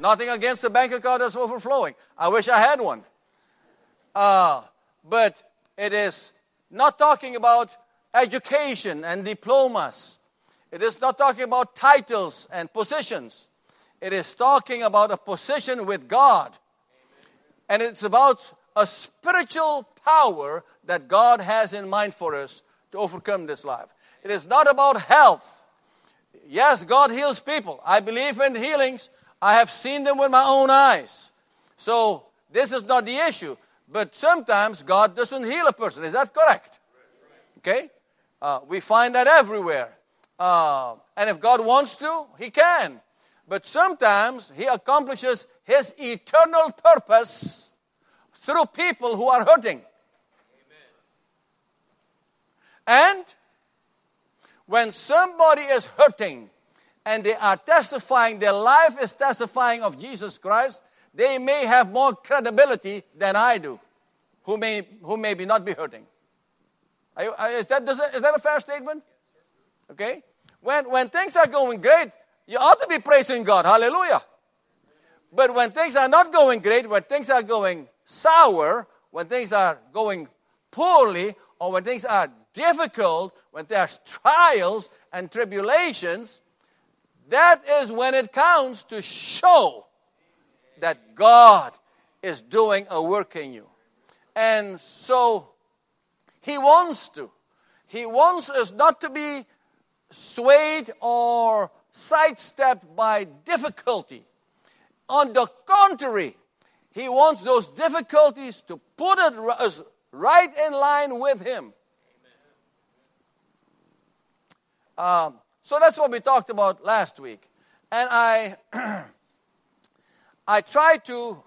Nothing against the bank account that's overflowing. I wish I had one. Uh, but it is not talking about education and diplomas. It is not talking about titles and positions. It is talking about a position with God. And it's about a spiritual power that God has in mind for us to overcome this life. It is not about health. Yes, God heals people. I believe in healings. I have seen them with my own eyes. So this is not the issue. But sometimes God doesn't heal a person. Is that correct? Okay? Uh, we find that everywhere. Uh, and if God wants to, He can. But sometimes He accomplishes His eternal purpose through people who are hurting. Amen. And when somebody is hurting and they are testifying, their life is testifying of Jesus Christ, they may have more credibility than I do, who may, who maybe not be hurting. You, uh, is, that, is that a fair statement? Okay? When, when things are going great, you ought to be praising God. Hallelujah. But when things are not going great, when things are going sour, when things are going poorly, or when things are difficult, when there's trials and tribulations, that is when it counts to show that God is doing a work in you. And so He wants to. He wants us not to be swayed or sidestepped by difficulty. On the contrary, He wants those difficulties to put us right in line with Him. Um, so that's what we talked about last week. And I, I tried to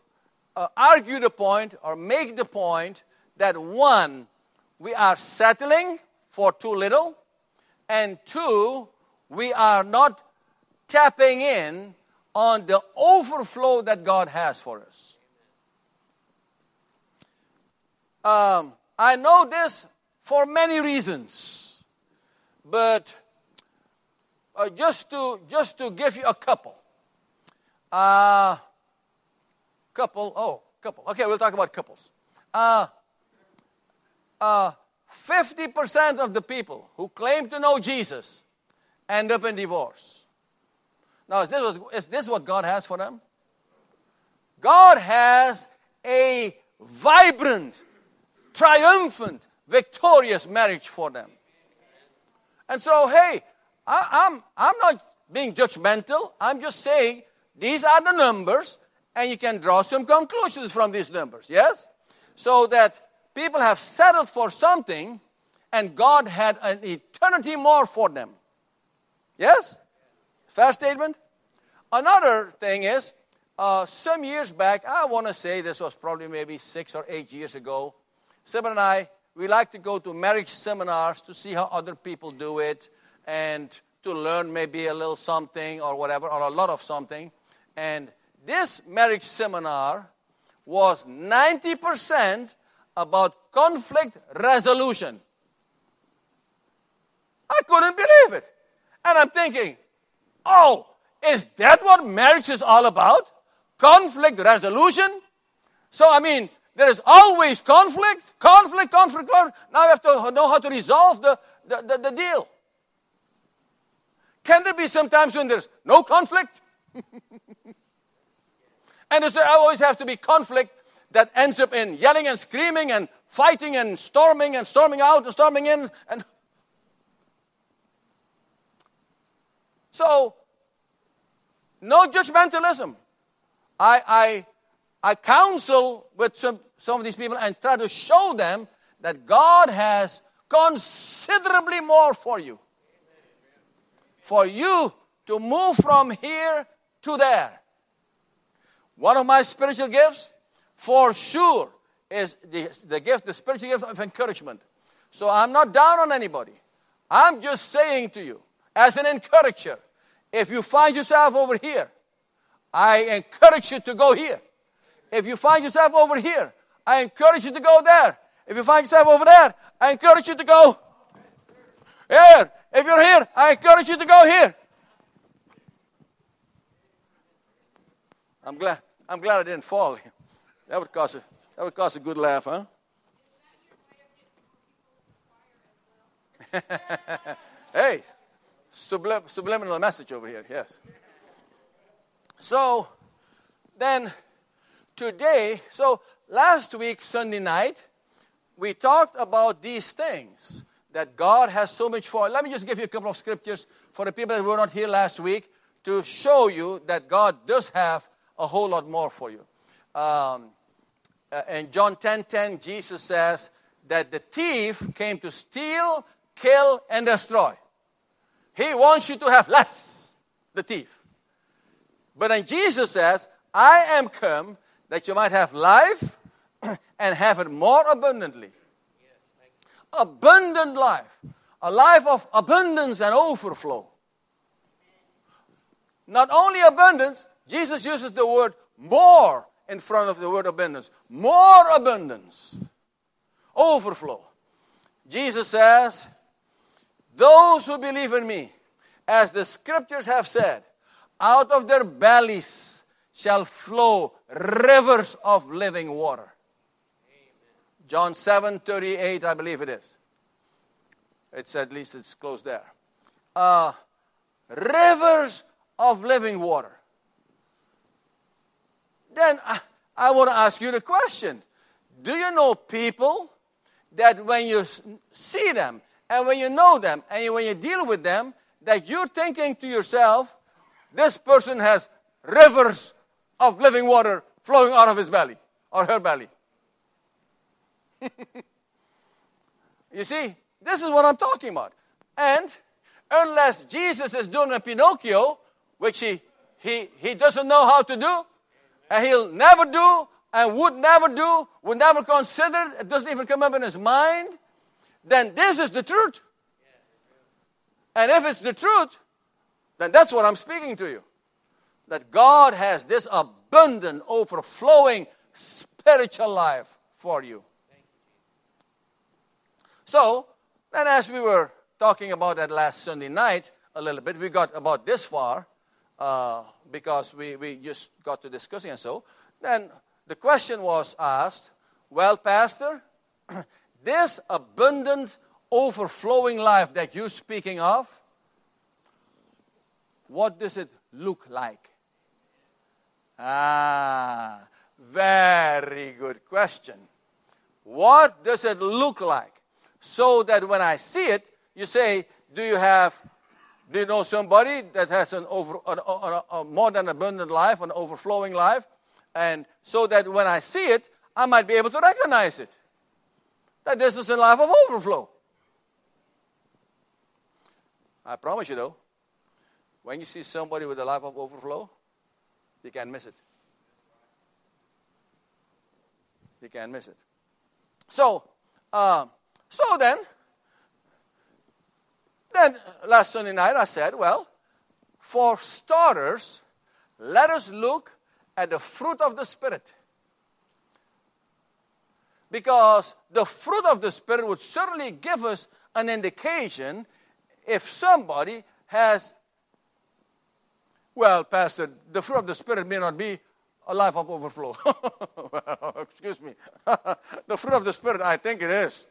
uh, argue the point or make the point that one, we are settling for too little, and two, we are not tapping in on the overflow that God has for us. Um, I know this for many reasons, but uh, just to just to give you a couple. Uh, couple. Oh, couple. Okay, we'll talk about couples. Uh, uh, 50% of the people who claim to know Jesus end up in divorce. Now, is this, is this what God has for them? God has a vibrant, triumphant, victorious marriage for them. And so, hey, I, am I'm, I'm not being judgmental. I'm just saying these are the numbers, and you can draw some conclusions from these numbers, yes? So that people have settled for something, and God had an eternity more for them. Yes? Fair statement? Another thing is, uh, some years back, I want to say this was probably maybe six or eight years ago, Sybil and I, we like to go to marriage seminars to see how other people do it and to learn maybe a little something or whatever, or a lot of something. And this marriage seminar was 90% about conflict resolution. I couldn't believe it. And I'm thinking, oh, is that what marriage is all about? Conflict resolution? So, I mean, there is always conflict, conflict, conflict, conflict. Now we have to know how to resolve the, the, the, the deal. Can there be sometimes when there's no conflict? and does there always have to be conflict that ends up in yelling and screaming and fighting and storming and storming out and storming in and so no judgmentalism i i i counsel with some some of these people and try to show them that god has considerably more for you for you to move from here to there. One of my spiritual gifts, for sure, is the, the gift, the spiritual gift of encouragement. So I'm not down on anybody. I'm just saying to you, as an encourager, if you find yourself over here, I encourage you to go here. If you find yourself over here, I encourage you to go there. If you find yourself over there, I encourage you to go here. If you're here, I encourage you to go here. I'm glad. I'm glad I didn't fall. That would cause a that would cause a good laugh, huh? hey, sublim- subliminal message over here. Yes. So then today, so last week Sunday night, we talked about these things that God has so much for. Let me just give you a couple of scriptures for the people that were not here last week to show you that God does have a whole lot more for you. Um, uh, in John 10 10, Jesus says that the thief came to steal, kill, and destroy. He wants you to have less, the thief. But then Jesus says, I am come that you might have life and have it more abundantly. Abundant life. A life of abundance and overflow. Not only abundance, Jesus uses the word more in front of the word abundance. More abundance. Overflow. Jesus says, Those who believe in me, as the scriptures have said, out of their bellies shall flow rivers of living water. John 7 38, I believe it is. It's at least it's close there. Uh, rivers of living water. Then I, I want to ask you the question Do you know people that when you see them and when you know them and when you deal with them, that you're thinking to yourself, this person has rivers of living water flowing out of his belly or her belly? you see, this is what I'm talking about. And unless Jesus is doing a Pinocchio, which he, he, he doesn't know how to do, and he'll never do, and would never do, would never consider, it doesn't even come up in his mind, then this is the truth. And if it's the truth, then that's what I'm speaking to you. That God has this abundant, overflowing spiritual life for you. So, then as we were talking about that last Sunday night a little bit, we got about this far uh, because we, we just got to discussing and so. Then the question was asked, well, Pastor, this abundant, overflowing life that you're speaking of, what does it look like? Ah, very good question. What does it look like? So that when I see it, you say, Do you have do you know somebody that has an over, a, a, a more than abundant life, an overflowing life? And so that when I see it, I might be able to recognize it. That this is a life of overflow. I promise you, though, when you see somebody with a life of overflow, you can't miss it. You can't miss it. So, uh, so then, then last Sunday night I said, well, for starters, let us look at the fruit of the Spirit. Because the fruit of the Spirit would certainly give us an indication if somebody has, well, Pastor, the fruit of the Spirit may not be a life of overflow. well, excuse me. the fruit of the Spirit, I think it is.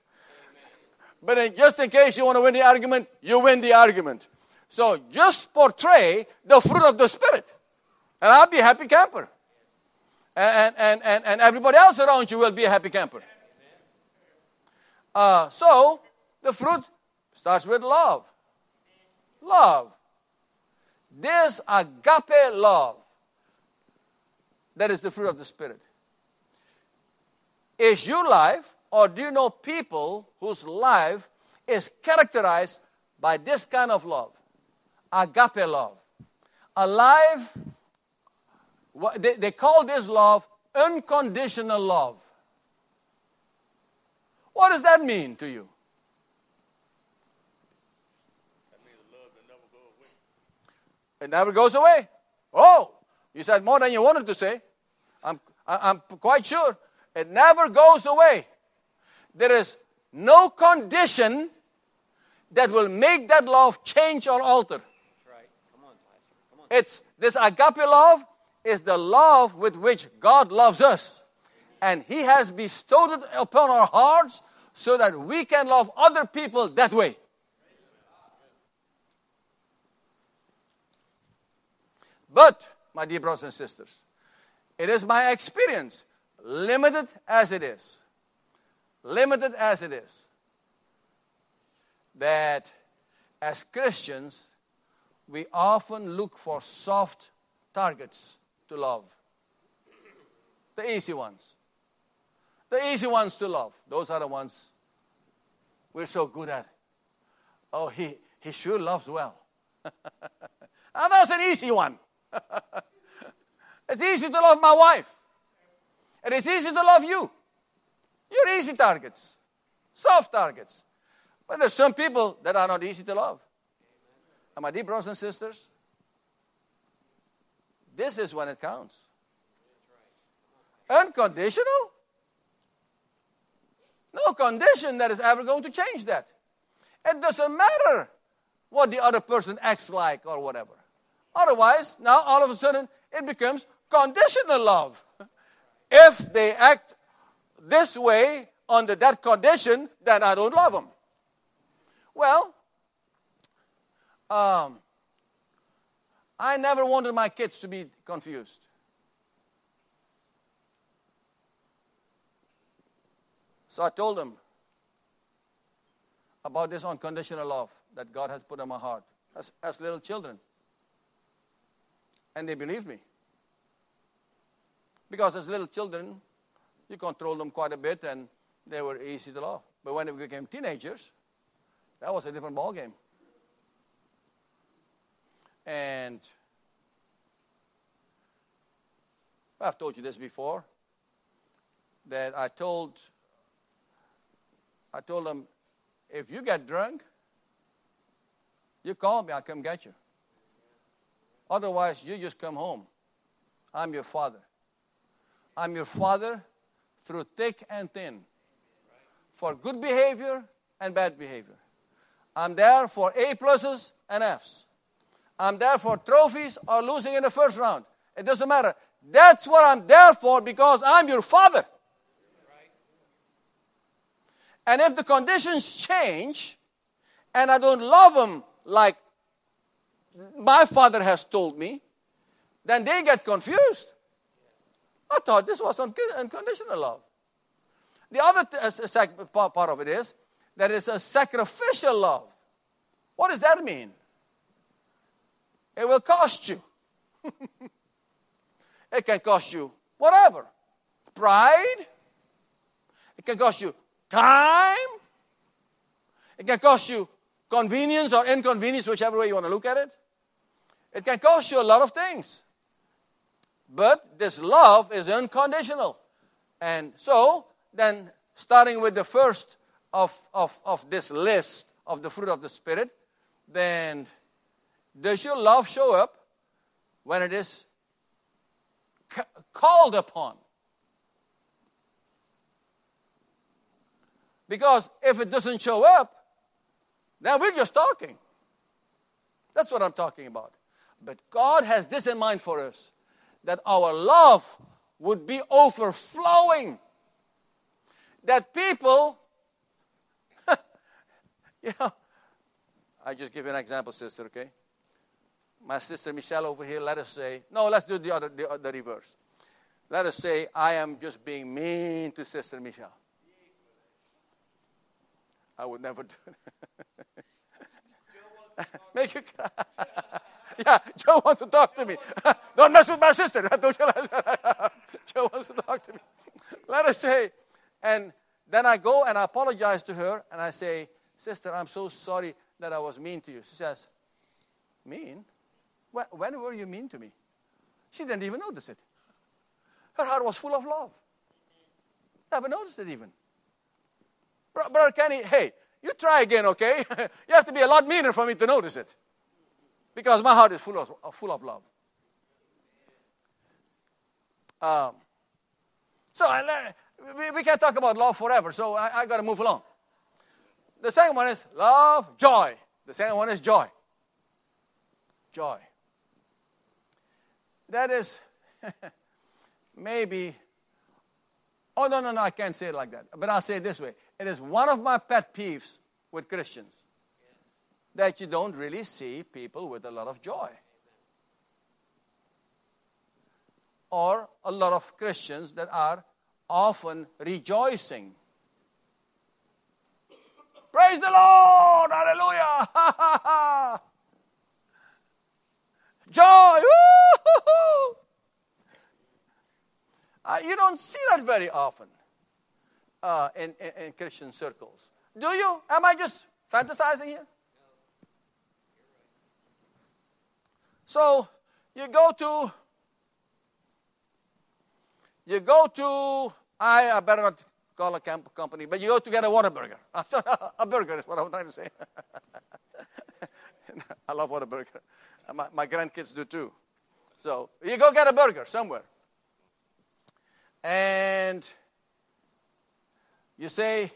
But in, just in case you want to win the argument, you win the argument. So just portray the fruit of the Spirit. And I'll be a happy camper. And, and, and, and everybody else around you will be a happy camper. Uh, so, the fruit starts with love. Love. This agape love. That is the fruit of the Spirit. Is your life or do you know people whose life is characterized by this kind of love? Agape love. A life, they, they call this love unconditional love. What does that mean to you? It never goes away. Oh, you said more than you wanted to say. I'm, I'm quite sure. It never goes away there is no condition that will make that love change or alter. It's this agape love is the love with which God loves us. And He has bestowed it upon our hearts so that we can love other people that way. But, my dear brothers and sisters, it is my experience, limited as it is, limited as it is, that as Christians, we often look for soft targets to love. The easy ones. The easy ones to love. Those are the ones we're so good at. Oh, he, he sure loves well. and ah, that's an easy one. it's easy to love my wife. And it's easy to love you. You're easy targets, soft targets. But there's some people that are not easy to love. And my dear brothers and sisters, this is when it counts. Unconditional? No condition that is ever going to change that. It doesn't matter what the other person acts like or whatever. Otherwise, now all of a sudden it becomes conditional love. If they act this way under that condition, then I don't love them. Well, um, I never wanted my kids to be confused. So I told them about this unconditional love that God has put in my heart as, as little children. And they believed me. Because as little children, you control them quite a bit and they were easy to love. But when they became teenagers, that was a different ballgame. And I've told you this before that I told I told them if you get drunk, you call me, I'll come get you. Otherwise, you just come home. I'm your father. I'm your father through thick and thin for good behavior and bad behavior. I'm there for A pluses and Fs. I'm there for trophies or losing in the first round. It doesn't matter. That's what I'm there for because I'm your father. And if the conditions change and I don't love them like my father has told me, then they get confused. I thought this was unconditional love. The other uh, part of it is that it's a sacrificial love. What does that mean? It will cost you. it can cost you whatever pride, it can cost you time, it can cost you convenience or inconvenience, whichever way you want to look at it. It can cost you a lot of things. But this love is unconditional. And so, then starting with the first of, of, of this list of the fruit of the Spirit, then does your love show up when it is ca- called upon? Because if it doesn't show up, then we're just talking. That's what I'm talking about. But God has this in mind for us that our love would be overflowing. That people, you know, I just give you an example, sister, okay? My sister Michelle over here, let us say, no, let's do the other, the, uh, the reverse. Let us say I am just being mean to Sister Michelle. I would never do it. Make you cry. yeah, Joe wants to talk to me. Don't mess with my sister. Joe wants to talk to me. Let us say, and then I go and I apologize to her and I say, Sister, I'm so sorry that I was mean to you. She says, Mean? When were you mean to me? She didn't even notice it. Her heart was full of love. Never noticed it even. Brother Kenny, hey, you try again, okay? you have to be a lot meaner for me to notice it. Because my heart is full of, uh, full of love. Um, so I, we, we can't talk about love forever, so I, I got to move along. The second one is love, joy. The second one is joy. Joy. That is, maybe, oh, no, no, no, I can't say it like that. But I'll say it this way it is one of my pet peeves with Christians that you don't really see people with a lot of joy. Or a lot of Christians that are often rejoicing. Praise the Lord! Hallelujah! Joy! Uh, you don't see that very often uh, in, in, in Christian circles. Do you? Am I just fantasizing here? So you go to you go to I, I better not call a camp company, but you go to get a Whataburger. a burger is what I'm trying to say. I love Whataburger. My, my grandkids do too. So you go get a burger somewhere. And you say,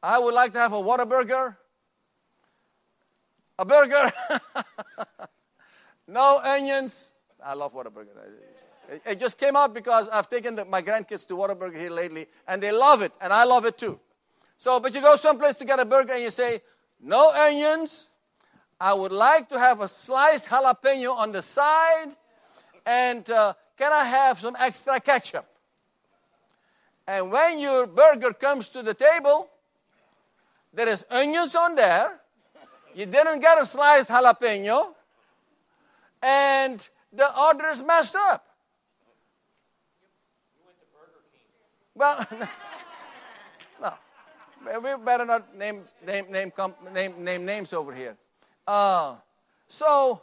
I would like to have a Whataburger. A burger. No onions. I love Whataburger. It, just came out because I've taken the, my grandkids to Whataburger here lately, and they love it, and I love it too. So, but you go someplace to get a burger, and you say, no onions. I would like to have a sliced jalapeno on the side, and uh, can I have some extra ketchup? And when your burger comes to the table, there is onions on there. You didn't get a sliced jalapeno and the is messed up. Well, no, we better not name name name name name names over here. Uh, so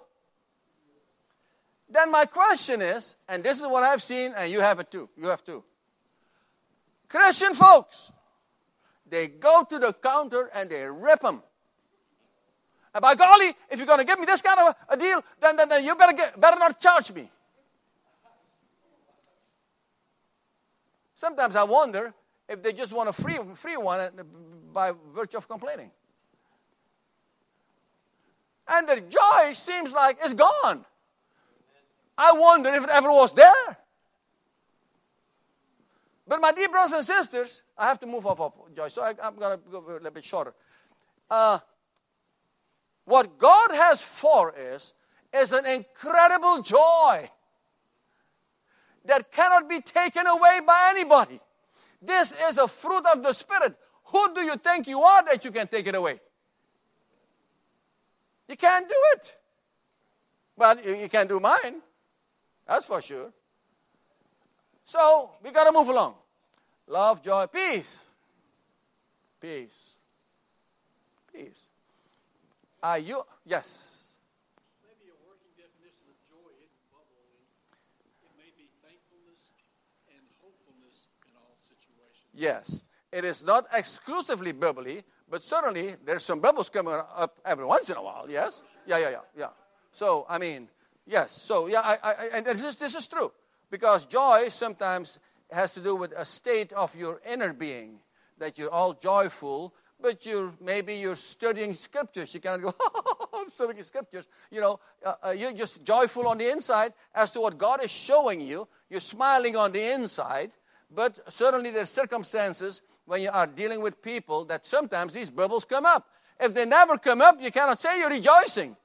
then my question is, and this is what I've seen, and you have it too. You have too. Christian folks, they go to the counter and they rip them. And by golly, if you're going to give me this kind of a, deal, then, then, then you better, get, better not charge me. Sometimes I wonder if they just want a free, free one by virtue of complaining. And the joy seems like it's gone. I wonder if it ever was there. But my dear brothers and sisters, I have to move off of joy, so I, am going to go a little bit shorter. Uh, what God has for us is an incredible joy that cannot be taken away by anybody. This is a fruit of the Spirit. Who do you think you are that you can take it away? You can't do it. But you can do mine. That's for sure. So we got to move along. Love, joy, peace. Peace. Peace. Are you? Yes. Maybe a working definition of joy hidden bubble. It may be thankfulness and hopefulness in all situations. Yes. It is not exclusively bubbly, but certainly there's some bubbles coming up every once in a while. Yes. Yeah, yeah, yeah, yeah. So I mean, yes. So yeah, I, I, and this is this is true because joy sometimes has to do with a state of your inner being that you're all joyful but you're maybe you're studying scriptures. You cannot go, oh, I'm studying scriptures. You know, uh, uh, you're just joyful on the inside as to what God is showing you. You're smiling on the inside, but certainly there's circumstances when you are dealing with people that sometimes these bubbles come up. If they never come up, you cannot say you're rejoicing.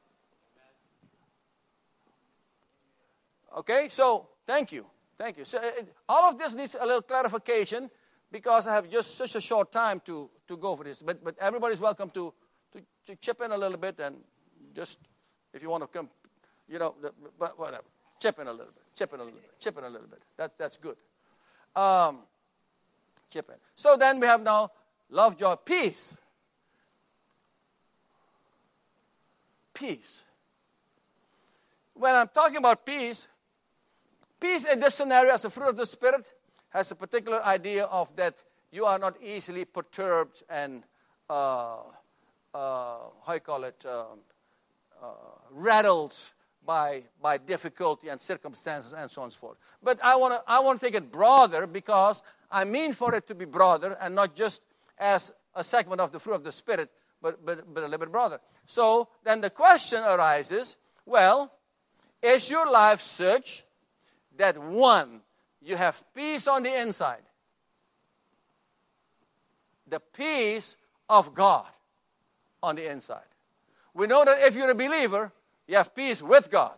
Okay, so thank you. Thank you. So uh, all of this needs a little clarification because I have just such a short time to, to go for this. But, but everybody's welcome to, to, to chip in a little bit and just, if you want to come, you know, but whatever. Chip in a little bit, chip in a little bit, chip in a little bit. That, that's good. Um, chip in. So then we have now love, joy, peace. Peace. When I'm talking about peace, peace in this scenario as a fruit of the Spirit has a particular idea of that you are not easily perturbed and, uh, uh, how you call it, um, uh, rattled by, by difficulty and circumstances and so on and so forth. But I want to I wanna take it broader because I mean for it to be broader and not just as a segment of the fruit of the Spirit, but, but, but a little bit broader. So then the question arises well, is your life such that one, you have peace on the inside. The peace of God on the inside. We know that if you're a believer, you have peace with God.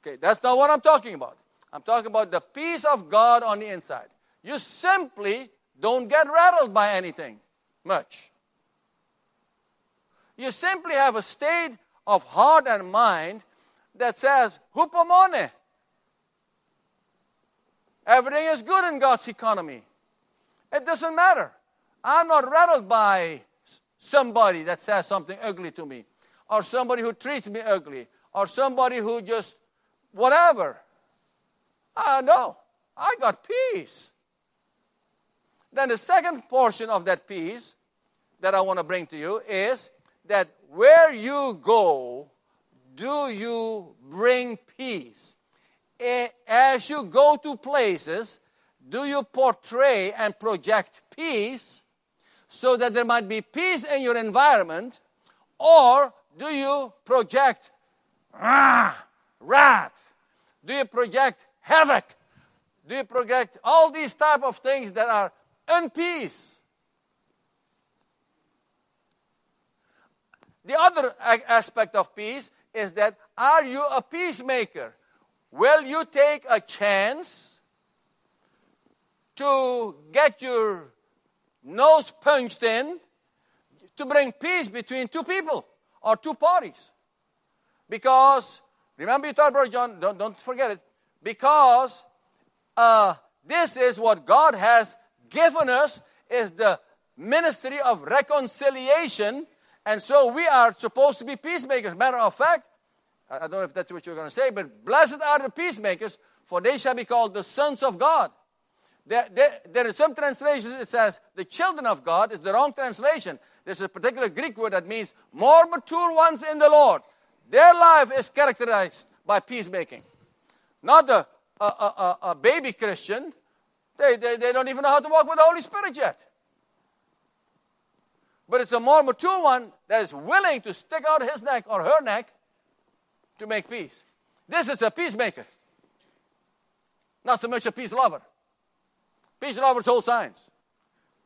Okay, that's not what I'm talking about. I'm talking about the peace of God on the inside. You simply don't get rattled by anything much. You simply have a state of heart and mind that says, hupomone. Everything is good in God's economy. It doesn't matter. I'm not rattled by somebody that says something ugly to me, or somebody who treats me ugly, or somebody who just whatever. Uh, no, I got peace. Then the second portion of that peace that I want to bring to you is that where you go, do you bring peace? As you go to places, do you portray and project peace so that there might be peace in your environment? Or do you project ah, wrath? Do you project havoc? Do you project all these type of things that are unpeace? The other aspect of peace is that are you a peacemaker? Will you take a chance to get your nose punched in to bring peace between two people or two parties? Because, remember you told Brother John, don't, don't forget it, because uh, this is what God has given us is the ministry of reconciliation and so we are supposed to be peacemakers. Matter of fact, I don't know if that's what you're going to say, but blessed are the peacemakers, for they shall be called the sons of God. There, there, there is some translations it says the children of God is the wrong translation. There's a particular Greek word that means more mature ones in the Lord. Their life is characterized by peacemaking. Not a, a, a, a baby Christian. They, they, they don't even know how to walk with the Holy Spirit yet. But it's a more mature one that is willing to stick out his neck or her neck to make peace. This is a peacemaker, not so much a peace lover. Peace lovers hold signs.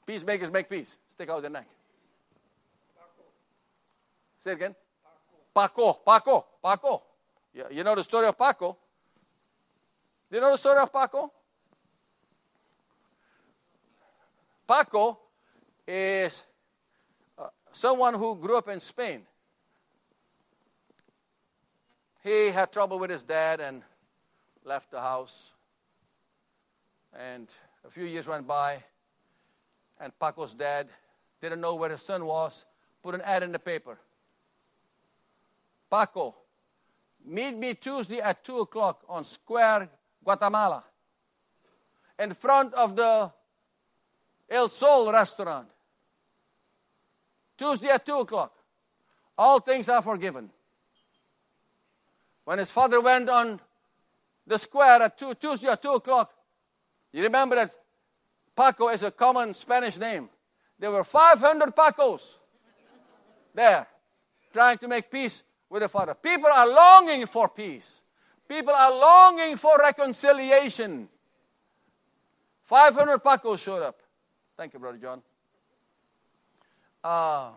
Peacemakers make peace. Stick out their neck. Say it again. Paco, Paco, Paco. You, you know the story of Paco? Do you know the story of Paco? Paco is uh, someone who grew up in Spain. He had trouble with his dad and left the house. And a few years went by, and Paco's dad didn't know where his son was, put an ad in the paper. Paco, meet me Tuesday at 2 o'clock on Square, Guatemala, in front of the El Sol restaurant. Tuesday at 2 o'clock. All things are forgiven. When his father went on the square at two, Tuesday at 2 o'clock, you remember that Paco is a common Spanish name. There were 500 Pacos there trying to make peace with the Father. People are longing for peace. People are longing for reconciliation. 500 Pacos showed up. Thank you, Brother John. Uh,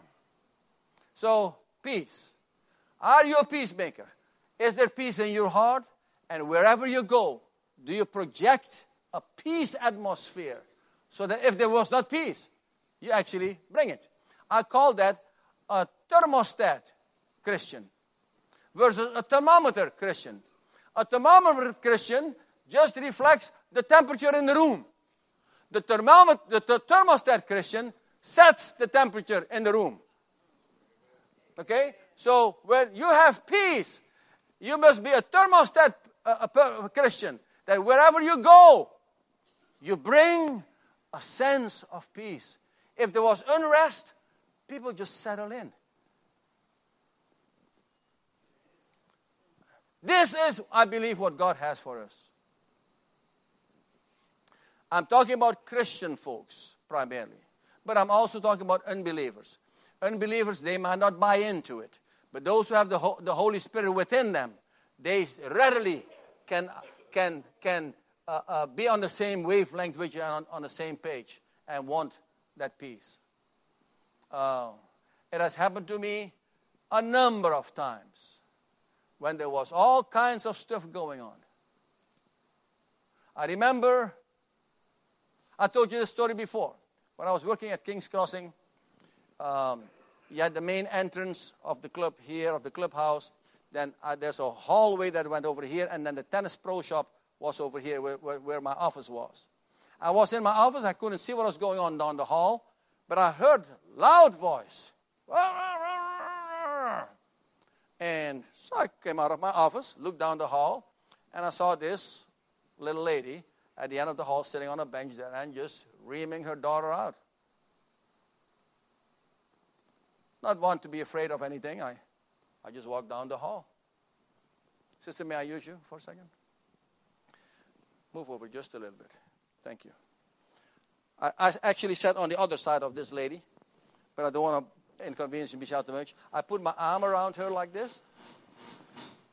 so, peace. Are you a peacemaker? Is there peace in your heart? And wherever you go, do you project a peace atmosphere so that if there was not peace, you actually bring it? I call that a thermostat Christian versus a thermometer Christian. A thermometer Christian just reflects the temperature in the room. The, thermometer, the thermostat Christian sets the temperature in the room. Okay? So when you have peace, you must be a thermostat a, a, Christian. That wherever you go, you bring a sense of peace. If there was unrest, people just settle in. This is, I believe, what God has for us. I'm talking about Christian folks primarily but I'm also talking about unbelievers. Unbelievers, they might not buy into it, but those who have the, the Holy Spirit within them, they readily can can, can uh, uh, be on the same wavelength with you and on, on the same page and want that peace. Uh, it has happened to me a number of times when there was all kinds of stuff going on. I remember, I told you the story before. When I was working at King's Crossing, um, you had the main entrance of the club here, of the clubhouse. Then uh, there's a hallway that went over here, and then the tennis pro shop was over here where, where, where my office was. I was in my office, I couldn't see what was going on down the hall, but I heard loud voice. And so I came out of my office, looked down the hall, and I saw this little lady at the end of the hall sitting on a bench there and just reaming her daughter out. Not one to be afraid of anything. I, I just walked down the hall. Sister, may I use you for a second? Move over just a little bit. Thank you. I, I actually sat on the other side of this lady, but I don't want to inconvenience Michelle too much. I put my arm around her like this,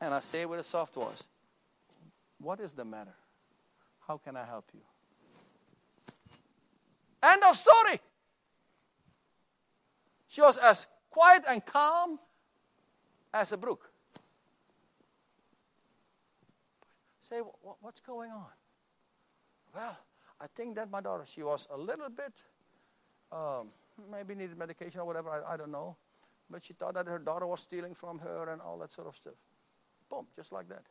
and I say with a soft voice, What is the matter? How can I help you? End of story. She was as quiet and calm as a brook. Say, what's going on? Well, I think that my daughter, she was a little bit, um, maybe needed medication or whatever, I, I don't know. But she thought that her daughter was stealing from her and all that sort of stuff. Boom, just like that.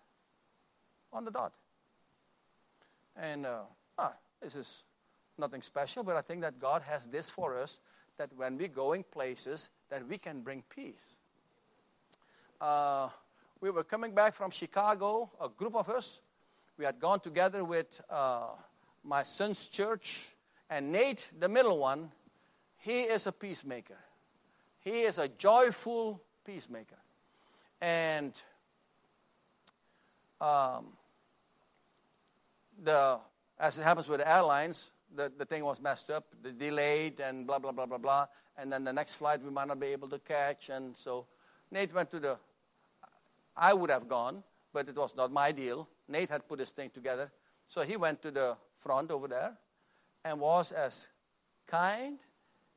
On the dot. And uh, ah, this is nothing special, but I think that God has this for us that when we're going places, that we can bring peace. Uh, we were coming back from Chicago, a group of us. We had gone together with uh, my son's church, and Nate, the middle one, he is a peacemaker. He is a joyful peacemaker. And um, the, as it happens with airlines, the, the thing was messed up, the delayed, and blah, blah, blah, blah, blah. And then the next flight we might not be able to catch. And so Nate went to the, I would have gone, but it was not my deal. Nate had put this thing together. So he went to the front over there and was as kind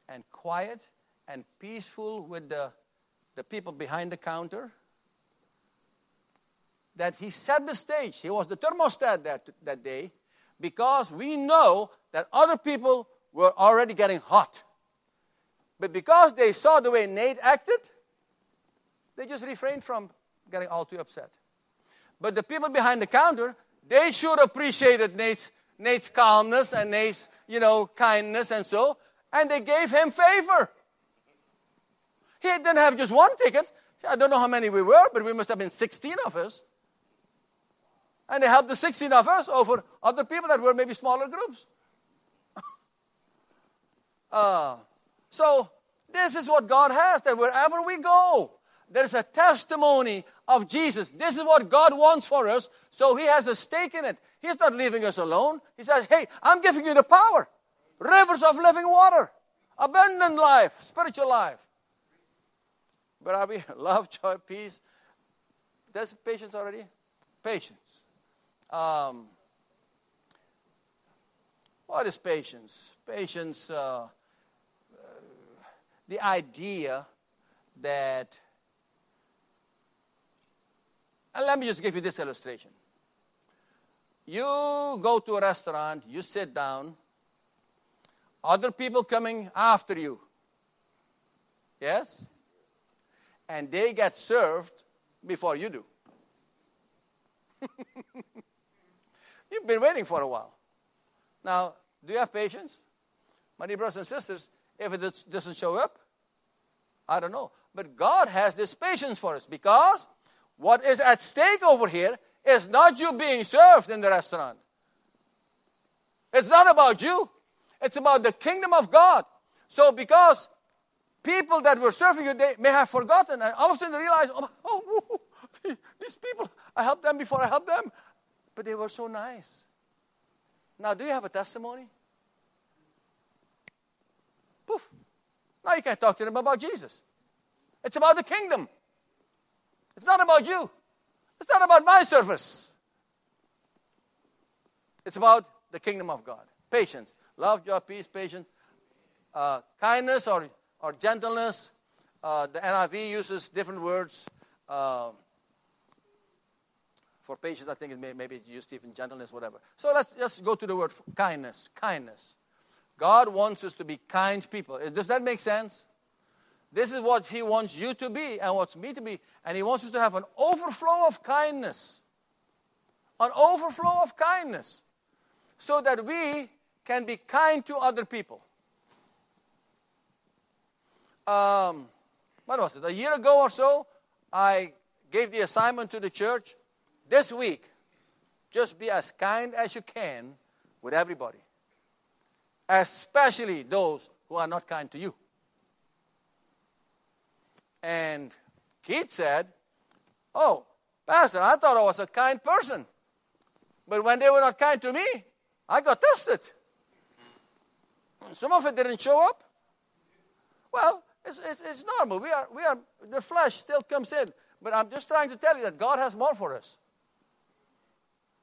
and quiet and peaceful with the, the people behind the counter that he set the stage. He was the thermostat that, that day because we know that other people were already getting hot. But because they saw the way Nate acted, they just refrained from getting all too upset. But the people behind the counter, they sure appreciated Nate's, Nate's calmness and Nate's, you know, kindness and so, and they gave him favor. He didn't have just one ticket. I don't know how many we were, but we must have been 16 of us. And they helped the 16 of us over other people that were maybe smaller groups. uh, so, this is what God has that wherever we go, there's a testimony of Jesus. This is what God wants for us, so He has a stake in it. He's not leaving us alone. He says, Hey, I'm giving you the power rivers of living water, abundant life, spiritual life. But are we love, joy, peace? There's patience already? Patience. Um, what is patience? Patience, uh, the idea that, and let me just give you this illustration. You go to a restaurant, you sit down, other people coming after you. Yes? And they get served before you do. You've been waiting for a while. Now, do you have patience? My dear brothers and sisters, if it doesn't show up, I don't know. But God has this patience for us because what is at stake over here is not you being served in the restaurant. It's not about you, it's about the kingdom of God. So, because people that were serving you, they may have forgotten, and all of a sudden they realize, oh, oh, these people, I helped them before I helped them. But they were so nice. Now, do you have a testimony? Poof. Now you can't talk to them about Jesus. It's about the kingdom. It's not about you. It's not about my service. It's about the kingdom of God. Patience. Love, joy, peace, patience. Uh, kindness or, or gentleness. Uh, the NIV uses different words. Uh, for patience, I think it may, maybe it's used even gentleness, whatever. So let's just go to the word kindness. Kindness. God wants us to be kind people. Does that make sense? This is what He wants you to be and wants me to be. And He wants us to have an overflow of kindness. An overflow of kindness. So that we can be kind to other people. Um, what was it? A year ago or so, I gave the assignment to the church this week just be as kind as you can with everybody, especially those who are not kind to you. And Keith said, Oh, Pastor, I thought I was a kind person. But when they were not kind to me, I got tested. Some of it didn't show up. Well, it's, it's, it's, normal. We are, we are, the flesh still comes in. But I'm just trying to tell you that God has more for us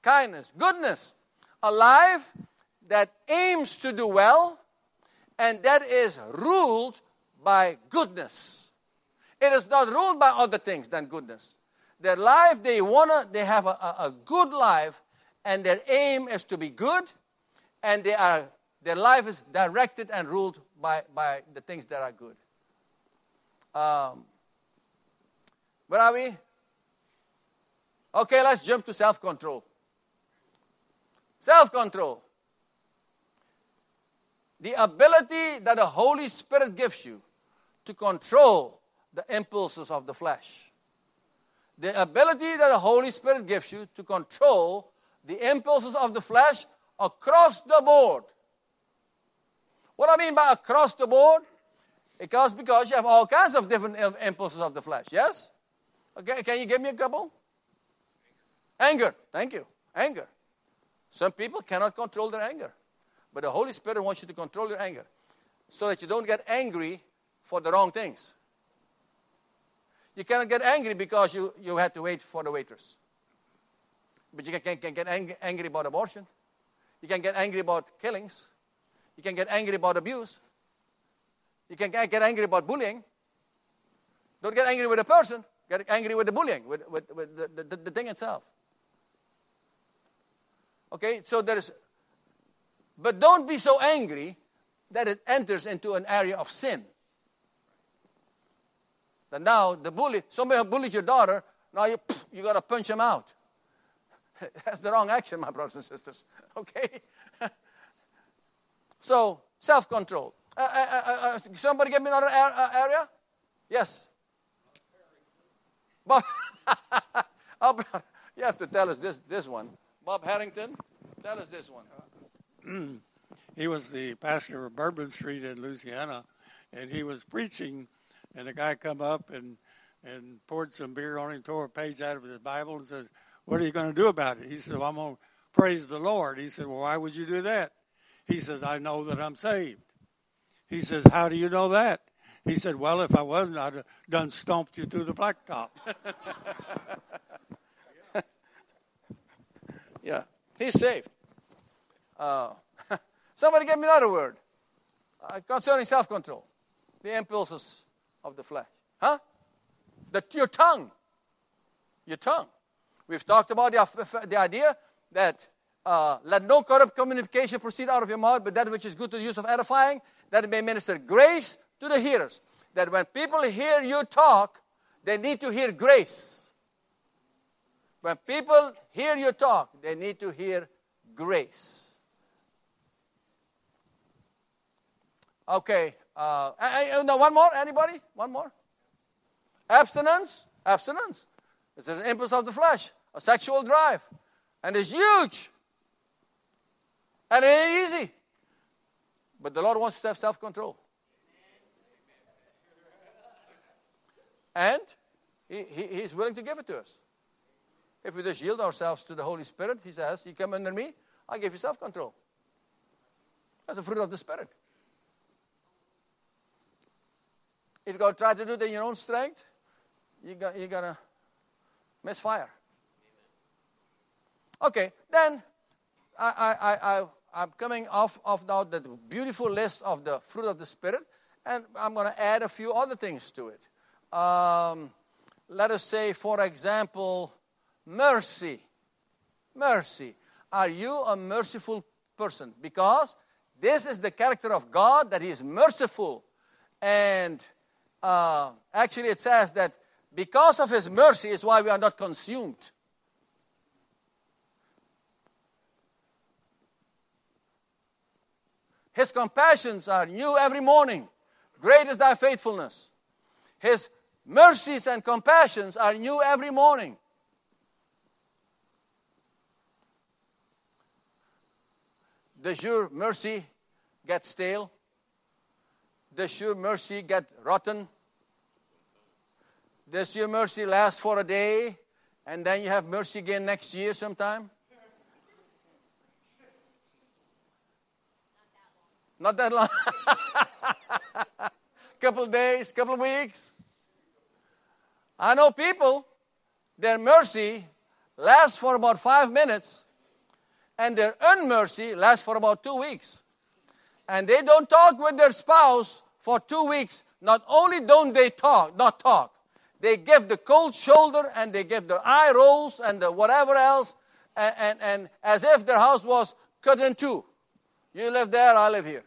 kindness, goodness. A life that aims to do well and that is ruled by goodness. It is not ruled by other things than goodness. Their life, they wanna, they have a, a, good life, and their aim is to be good, and they are, their life is directed and ruled by, by the things that are good. Um, where are we? Okay, let's jump to self control. Self control. The ability that the Holy Spirit gives you to control the impulses of the flesh. The ability that the Holy Spirit gives you to control the impulses of the flesh across the board. What I mean by across the board? Because because you have all kinds of different impulses of the flesh. Yes? Okay, can you give me a couple? Anger. Thank you. Anger. Some people cannot control their anger. But the Holy Spirit wants you to control your anger so that you don't get angry for the wrong things. You cannot get angry because you, you had to wait for the waitress. But you can, can get ang- angry about abortion. You can get angry about killings. You can get angry about abuse. You can get angry about bullying. Don't get angry with a person. Get angry with the bullying, with, with, with the, the, the thing itself. Okay, so there is, but don't be so angry that it enters into an area of sin. That now the bully, somebody bullied your daughter, now you, you got to punch him out. That's the wrong action, my brothers and sisters. Okay? so, self control. Uh, uh, uh, uh, somebody give me another uh, area? Yes. Bob, oh, you have to tell us this, this one. Bob Harrington, tell us this one. He was the pastor of Bourbon Street in Louisiana, and he was preaching, and a guy come up and and poured some beer on him, tore a page out of his Bible, and says, "What are you going to do about it?" He said, well, "I'm going to praise the Lord." He said, "Well, why would you do that?" He says, "I know that I'm saved." He says, "How do you know that?" He said, "Well, if I wasn't, I'd have done stomped you through the blacktop." Yeah, he's saved. Uh, somebody give me another word uh, concerning self control. The impulses of the flesh. Huh? Your tongue. Your tongue. We've talked about the, the idea that uh, let no corrupt communication proceed out of your mouth, but that which is good to the use of edifying, that it may minister grace to the hearers. That when people hear you talk, they need to hear grace. When people hear you talk, they need to hear grace. Okay. Uh, now, one more. Anybody? One more. Abstinence. Abstinence. It's an impulse of the flesh, a sexual drive, and it's huge. And it ain't easy. But the Lord wants to have self-control. And he, he, He's willing to give it to us. If we just yield ourselves to the Holy Spirit, He says, You come under me, I give you self control. That's the fruit of the Spirit. If you go try to do it in your own strength, you're going to misfire. Okay, then I, I, I, I'm coming off, off now the beautiful list of the fruit of the Spirit, and I'm going to add a few other things to it. Um, let us say, for example, mercy. Mercy. Are you a merciful person? Because this is the character of God that He is merciful. And uh, actually, it says that because of His mercy is why we are not consumed. His compassions are new every morning. Great is thy faithfulness. His mercies and compassions are new every morning. Does your mercy get stale? Does your mercy get rotten? Does your mercy last for a day and then you have mercy again next year sometime? Not that long. couple days, couple of weeks. I know people, their mercy lasts for about five minutes, and their unmercy lasts for about two weeks. And they don't talk with their spouse for two weeks. Not only don't they talk, not talk, they give the cold shoulder and they give the eye rolls and the whatever else, and, and, and as if their house was cut in two. You live there, I live here.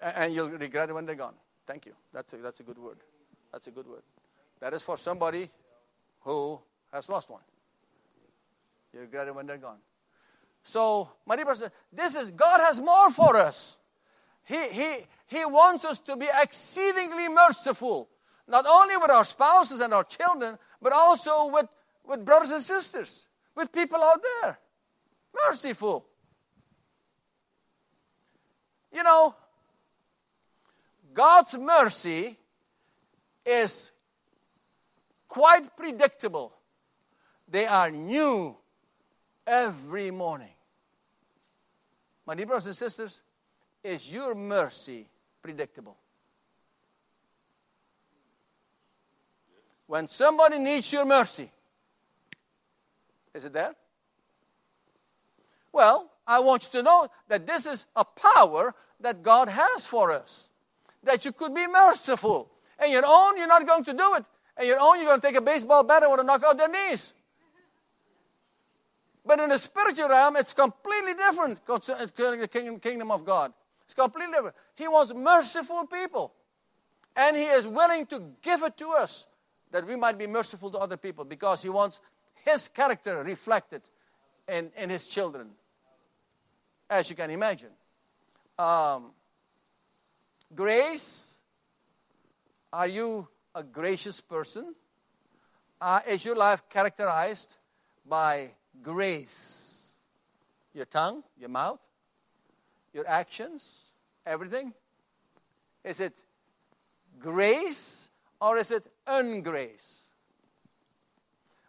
And you'll regret it when they're gone. Thank you. That's a, that's a good word. That's a good word. That is for somebody who has lost one. You regret it when they're gone. So, my dear this is God has more for us. He, he, he wants us to be exceedingly merciful, not only with our spouses and our children, but also with, with brothers and sisters, with people out there. Merciful. You know, God's mercy is quite predictable. They are new every morning. My dear brothers and sisters, is your mercy predictable? When somebody needs your mercy, is it there? Well, I want you to know that this is a power that God has for us. That you could be merciful. And your own, you're not going to do it. And your own, you're going to take a baseball bat and want to knock out their knees. But in the spiritual realm, it's completely different concerning the kingdom of God. It's completely different. He wants merciful people. And He is willing to give it to us that we might be merciful to other people because He wants His character reflected in, in His children, as you can imagine. Um, grace. Are you a gracious person? Uh, is your life characterized by grace. Your tongue, your mouth, your actions, everything. Is it grace or is it ungrace?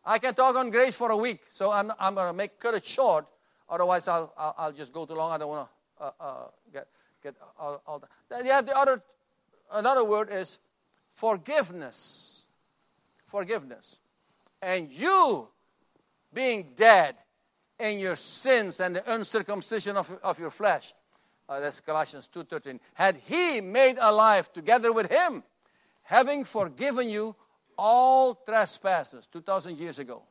I can talk on grace for a week, so I'm, I'm going to make cut it short. Otherwise, I'll, I'll, I'll just go too long. I don't want to uh, uh, get, get all, all that. Then you have the other, another word is forgiveness. Forgiveness. And you being dead in your sins and the uncircumcision of, of your flesh. Uh, that's Colossians 2.13. Had he made alive together with him, having forgiven you all trespasses 2,000 years ago.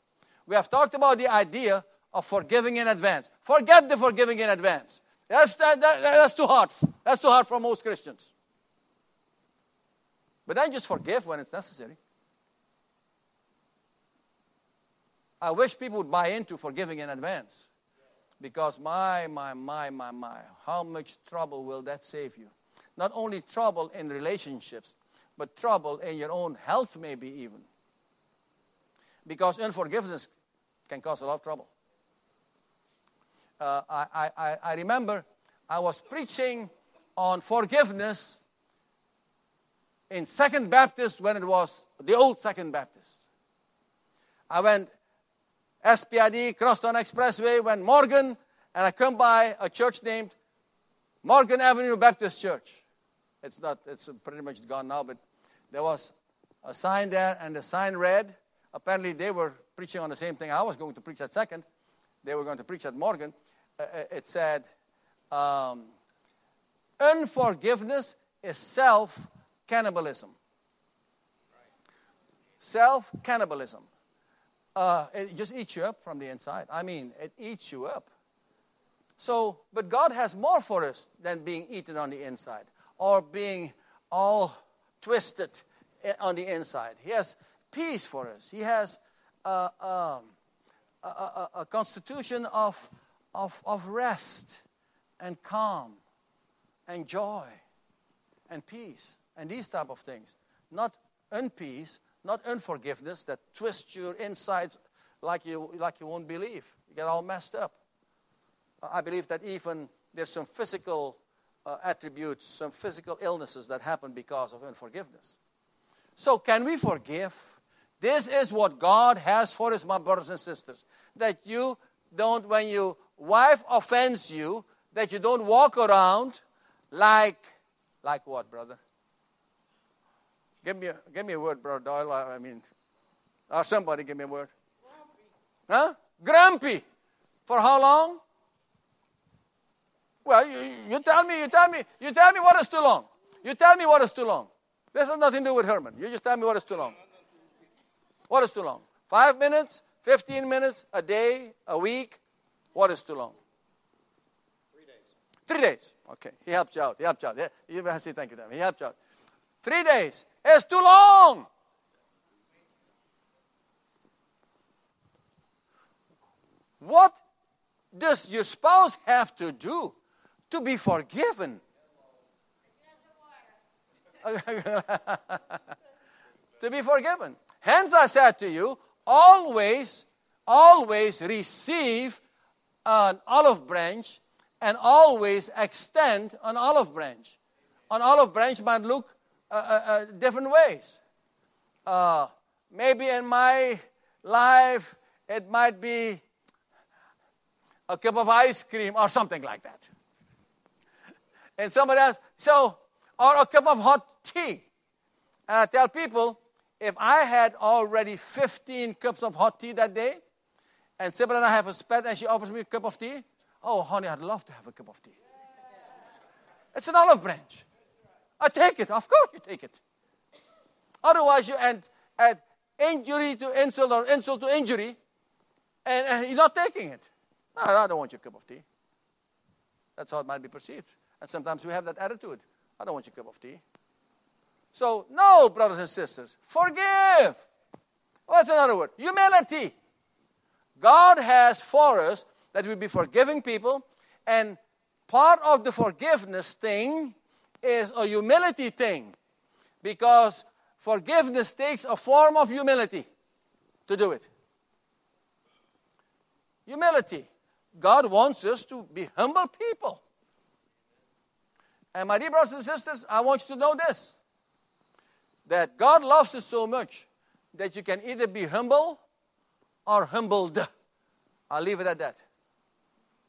We have talked about the idea of forgiving in advance. Forget the forgiving in advance. That's, that, that, that's too hard. That's too hard for most Christians. But then just forgive when it's necessary. I wish people would buy into forgiving in advance. Because my, my, my, my, my, how much trouble will that save you? Not only trouble in relationships, but trouble in your own health, maybe even. Because unforgiveness can cause a lot of trouble. Uh, I, I, I remember I was preaching on forgiveness in Second Baptist when it was the old Second Baptist. I went SPID, Crosstown Expressway, when Morgan, and I come by a church named Morgan Avenue Baptist Church. It's not, it's pretty much gone now, but there was a sign there, and the sign read, apparently they were preaching on the same thing I was going to preach at second. They were going to preach at Morgan. Uh, uh it said, um, unforgiveness is self cannibalism. Self cannibalism. Uh, it just eats you up from the inside. I mean, it eats you up. So, but God has more for us than being eaten on the inside or being all twisted on the inside. He has peace for us. He has um, a, a, a, constitution of, of, of rest and calm and joy and peace and these type of things. Not unpeace, not unforgiveness that twists your insides like you, like you won't believe. You get all messed up. I believe that even there's some physical uh, attributes, some physical illnesses that happen because of unforgiveness. So, can we forgive? This is what God has for us, my brothers and sisters. That you don't, when your wife offends you, that you don't walk around like, like what, brother? Give me a, give me a word, brother Doyle. I mean, or somebody give me a word. Grumpy. Huh? Grumpy. For how long? Well, you, you tell me, you tell me, you tell me what is too long. You tell me what is too long. This has nothing to do with Herman. You just tell me what is too long. What is too long? Five minutes, 15 minutes, a day, a week? What is too long? Three days. Three days. Okay. He helped you out. He helped you out. Yeah, you have to say thank you to him. He helped you out. Three days. It's too long. What does your spouse have to do to be forgiven. to be forgiven. Hence, I said to you, always, always receive an olive branch and always extend an olive branch. An olive branch might look uh, uh, uh, different ways. Uh, maybe in my life, it might be a cup of ice cream or something like that and somebody else, so, or a cup of hot tea. And I tell people, if I had already 15 cups of hot tea that day, and Sybil and I have a spat and she offers me a cup of tea, oh, honey, I'd love to have a cup of tea. It's an olive branch. I take it. Of course you take it. Otherwise, you end at injury to insult or insult to injury, and, and you're not taking it. No, I don't want your cup of tea. That's how it might be perceived. And sometimes we have that attitude. I don't want your cup of tea. So, no, brothers and sisters, forgive. What's another word? Humility. God has for us that we be forgiving people, and part of the forgiveness thing is a humility thing because forgiveness takes a form of humility to do it. Humility. God wants us to be humble people. And my dear brothers and sisters, I want you to know this that God loves us so much that you can either be humble or humbled. I'll leave it at that.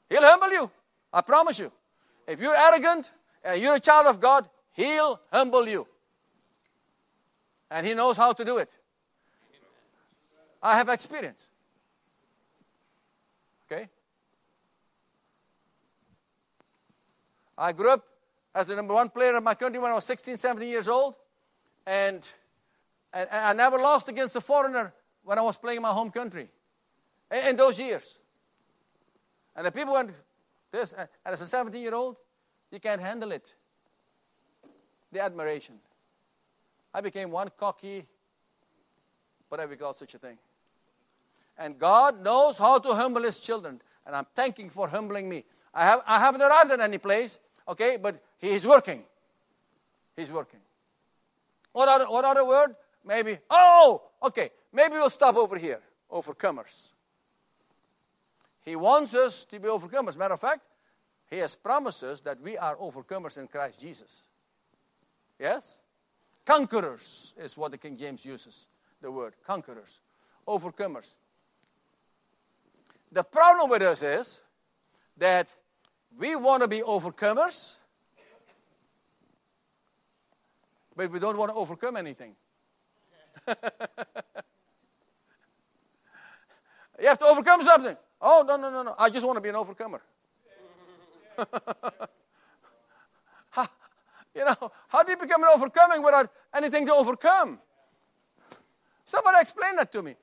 He'll humble you. I promise you. If you're arrogant and you're a child of God, He'll humble you. And He knows how to do it. I have experience. Okay? I grew up as the number one player in my country when I was 16, 17 years old. And, and, and I never lost against a foreigner when I was playing in my home country in, in those years. And the people went, this, and as a 17 year old, you can't handle it. The admiration. I became one cocky, whatever you call such a thing. And God knows how to humble His children. And I'm thanking for humbling me. I, have, I haven't arrived at any place, okay, but he is working. He's working. What other, what other word? Maybe, oh, okay, maybe we'll stop over here. Overcomers. He wants us to be overcomers. Matter of fact, He has promised us that we are overcomers in Christ Jesus. Yes? Conquerors is what the King James uses the word conquerors, overcomers. The problem with us is that we want to be overcomers, but we don't want to overcome anything. You have to overcome something. Oh, no, no, no, no. I just want to be an overcomer. how, you know, how do you become an overcoming without anything to overcome? Somebody explain that to me.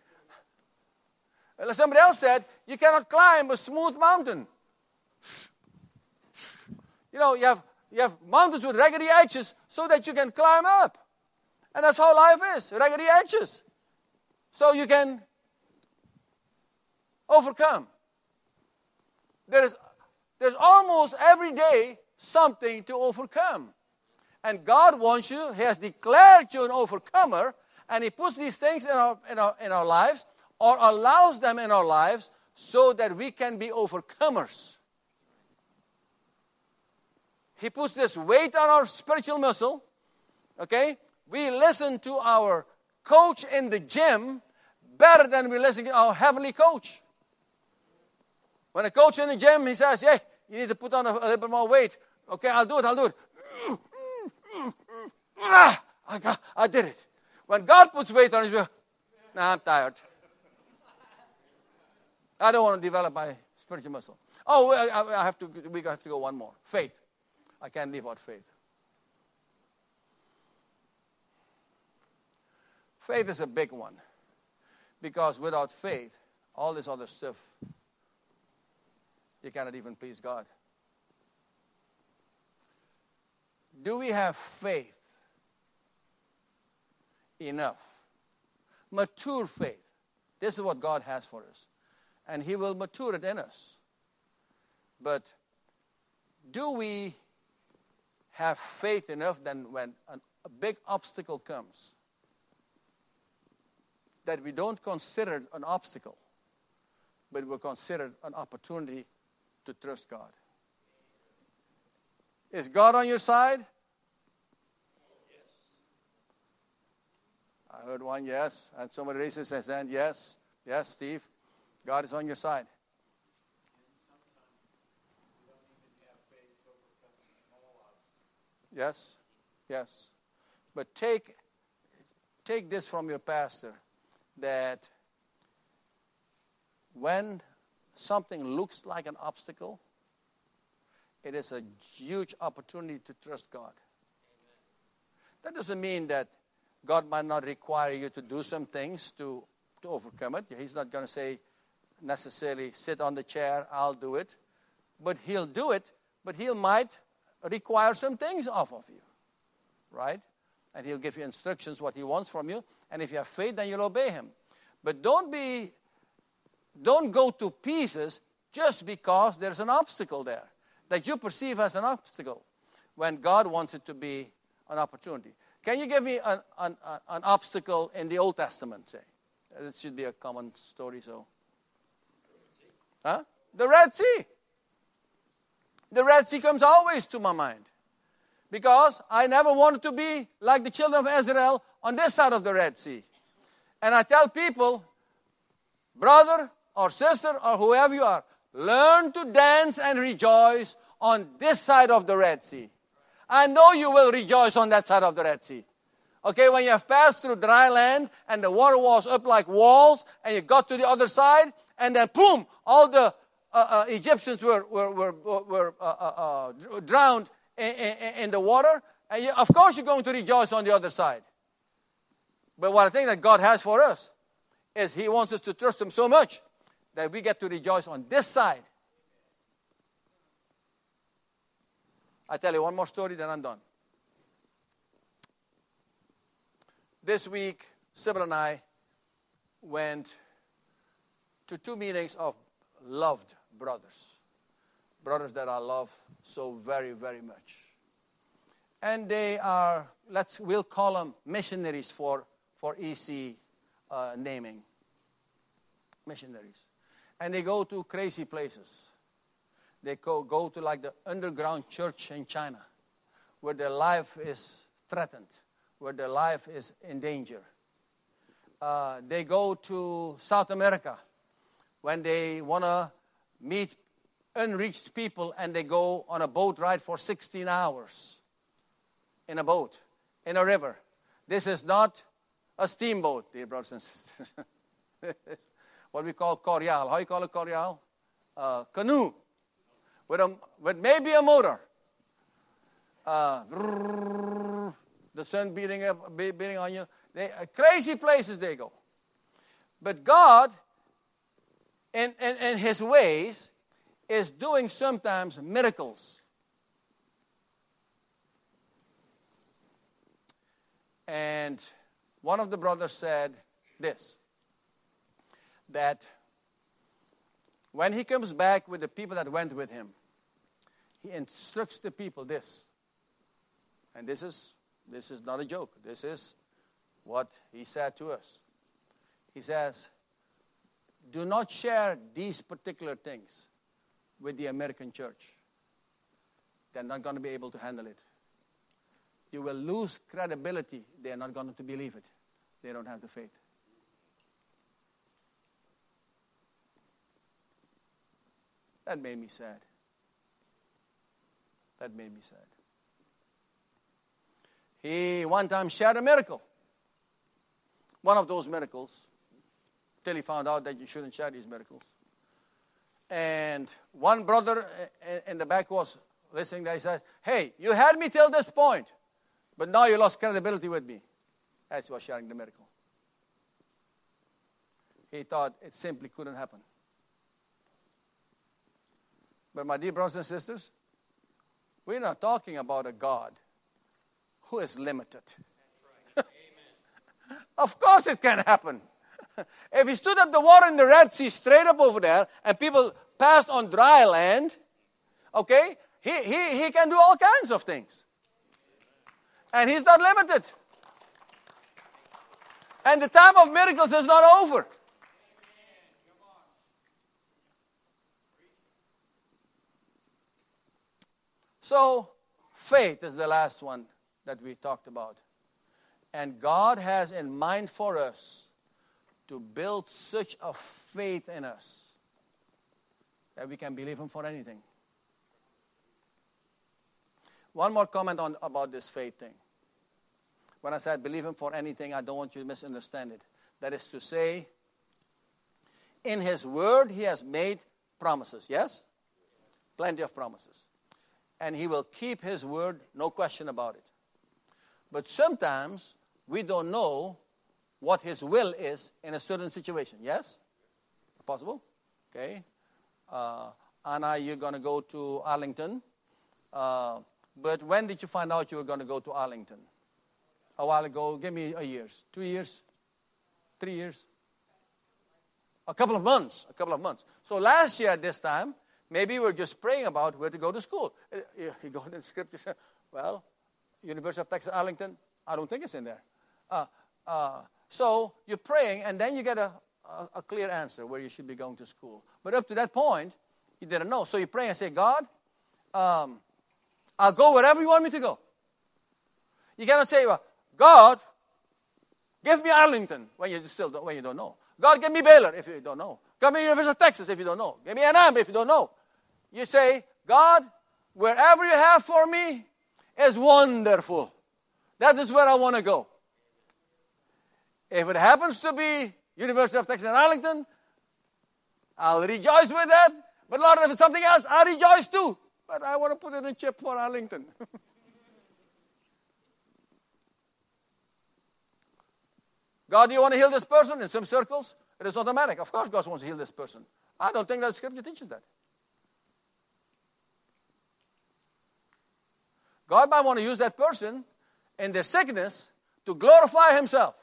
Somebody else said, you cannot climb a smooth mountain. You know, you have, you have mountains with raggedy edges so that you can climb up. And that's how life is raggedy edges. So you can overcome. There is, there's almost every day something to overcome. And God wants you, He has declared you an overcomer, and He puts these things in our, in our, in our lives or allows them in our lives so that we can be overcomers. He puts this weight on our spiritual muscle. Okay? We listen to our coach in the gym better than we listen to our heavenly coach. When a coach in the gym, he says, Hey, you need to put on a, a little bit more weight. Okay, I'll do it, I'll do it. Ah, I, got, I did it. When God puts weight on his nah, I'm tired. I don't want to develop my spiritual muscle. Oh, I, I have to. We have to go one more. Faith. I can't live without faith. Faith is a big one because without faith, all this other stuff, you cannot even please God. Do we have faith enough? Mature faith. This is what God has for us. And He will mature it in us. But do we have faith enough then when an, a big obstacle comes that we don't consider it an obstacle, but we consider an opportunity to trust God? Is God on your side? I heard one yes, and somebody raises his hand yes. Yes, Steve. God is on your side. Yes, yes. But take, take this from your pastor that when something looks like an obstacle, it is a huge opportunity to trust God. That doesn't mean that God might not require you to do some things to, to overcome it. He's not going to say necessarily sit on the chair, I'll do it. But He'll do it, but He might require some things off of you, right? And He'll give you instructions what He wants from you. And if you have faith, then you'll obey Him. But don't be, don't go to pieces just because there's an obstacle there that you perceive as an obstacle when God wants it to be an opportunity. Can you give me an, an, an obstacle in the Old Testament, say? It should be a common story, so. Huh? The Red Sea. The Red Sea comes always to my mind. Because I never wanted to be like the children of Israel on this side of the Red Sea. And I tell people, brother or sister or whoever you are, learn to dance and rejoice on this side of the Red Sea. I know you will rejoice on that side of the Red Sea. Okay, when you have passed through dry land and the water was up like walls and you got to the other side and then boom, all the uh, uh, Egyptians were, were, were, were uh, uh, uh drowned in, in, in, the water. And you, of course you're going to rejoice on the other side. But what I think that God has for us is He wants us to trust Him so much that we get to rejoice on this side I tell you one more story, then I'm done. This week, Sybil and I went to two meetings of loved brothers, brothers that I love so very, very much. And they are, let's, we'll call them missionaries for, for easy uh, naming. Missionaries. And they go to crazy places they go, go to like the underground church in China, where their life is threatened, where their life is in danger. Uh, they go to South America when they want to meet unreached people and they go on a boat ride for 16 hours in a boat, in a river. This is not a steamboat, dear brothers and sisters. what we call corial. How you call it corial? Uh, canoe with, a, with maybe a motor. Uh, the sun beating, up, beating on you. They, uh, crazy places they go. But God, in, in, in His ways, is doing sometimes miracles. And one of the brothers said this that when he comes back with the people that went with him, he instructs the people this. And this is this is not a joke. This is what he said to us. He says, "Do not share these particular things with the American church. They're not going to be able to handle it. You will lose credibility. They're not going to believe it. They don't have the faith. That made me sad. That made me sad. He one time shared a miracle. One of those miracles, till he found out that you shouldn't share these miracles. And one brother in the back was listening there. He says, Hey, you had me till this point, but now you lost credibility with me. As he was sharing the miracle. He thought it simply couldn't happen. But, my dear brothers and sisters, we're not talking about a God who is limited. Of course, it can happen. if he stood up the water in the Red Sea straight up over there and people passed on dry land, okay, he, he, he can do all kinds of things. And he's not limited. And the time of miracles is not over. So, faith is the last one that we talked about. And God has in mind for us to build such a faith in us that we can believe Him for anything. One more comment on, about this faith thing. When I said believe Him for anything, I don't want you to misunderstand it. That is to say, in His Word, He has made promises, yes? Plenty of promises. And He will keep His Word, no question about it. But sometimes we don't know what His will is in a certain situation. Yes? Possible? Okay. Uh, Anna, you're going to go to Arlington. Uh, but when did you find out you were going to go to Arlington? A while ago. Give me a years. Two years? Three years? A couple of months. A couple of months. So last year at this time, maybe we're just praying about where to go to school. Uh, you go in the scripture, say, well, University of Texas Arlington, I don't think it's in there. Uh, uh, so you're praying, and then you get a, a, a, clear answer where you should be going to school. But up to that point, you didn't know. So you pray and say, God, um, I'll go wherever you want me to go. You cannot say, well, God, give me Arlington when you still don't, when you don't know. God, give me Baylor if you don't know. Give me University of Texas if you don't know. Give me an A&M if you don't know. You say, God, wherever you have for me is wonderful. That is where I want to go. If it happens to be University of Texas in Arlington, I'll rejoice with that. But Lord, if it's something else, I rejoice too. But I want to put it in a chip for Arlington. God, do you want to heal this person? In some circles, it is automatic. Of course, God wants to heal this person. I don't think that scripture teaches that. God might want to use that person in their sickness to glorify Himself.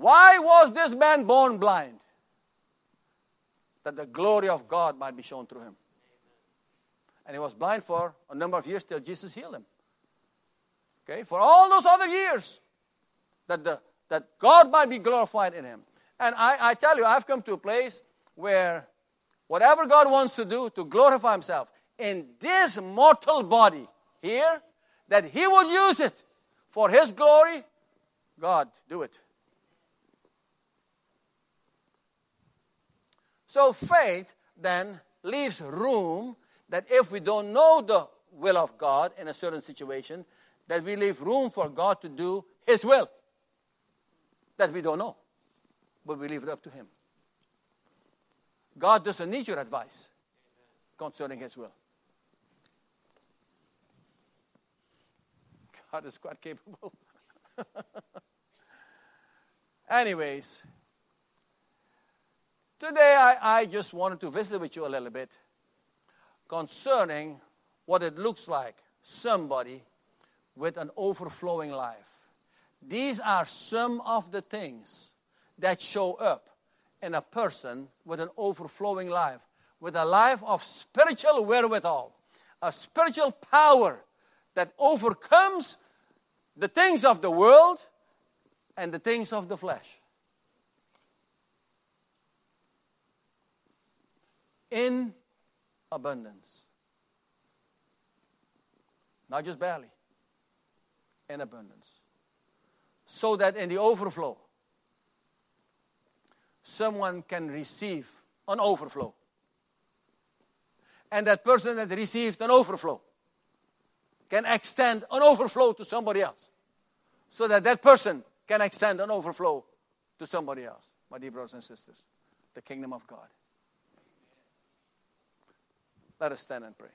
Why was this man born blind? That the glory of God might be shown through him. And he was blind for a number of years till Jesus healed him. Okay? For all those other years, that, the, that God might be glorified in him. And I, I tell you, I've come to a place where whatever God wants to do to glorify himself in this mortal body here, that he would use it for his glory, God, do it. So faith then leaves room that if we don't know the will of God in a certain situation, that we leave room for God to do His will that we don't know. but we leave it up to Him. God doesn't need your advice concerning His will. God is quite capable. Anyways, today I, I just wanted to visit with you a little bit concerning what it looks like somebody with an overflowing life. These are some of the things that show up in a person with an overflowing life, with a life of spiritual wherewithal, a spiritual power that overcomes the things of the world and the things of the flesh. In abundance. Not just barely, in abundance. So that in the overflow, someone can receive an overflow. And that person that received an overflow can extend an overflow to somebody else. So that that person can extend an overflow to somebody else. My dear brothers and sisters, the kingdom of God. Let us stand and pray.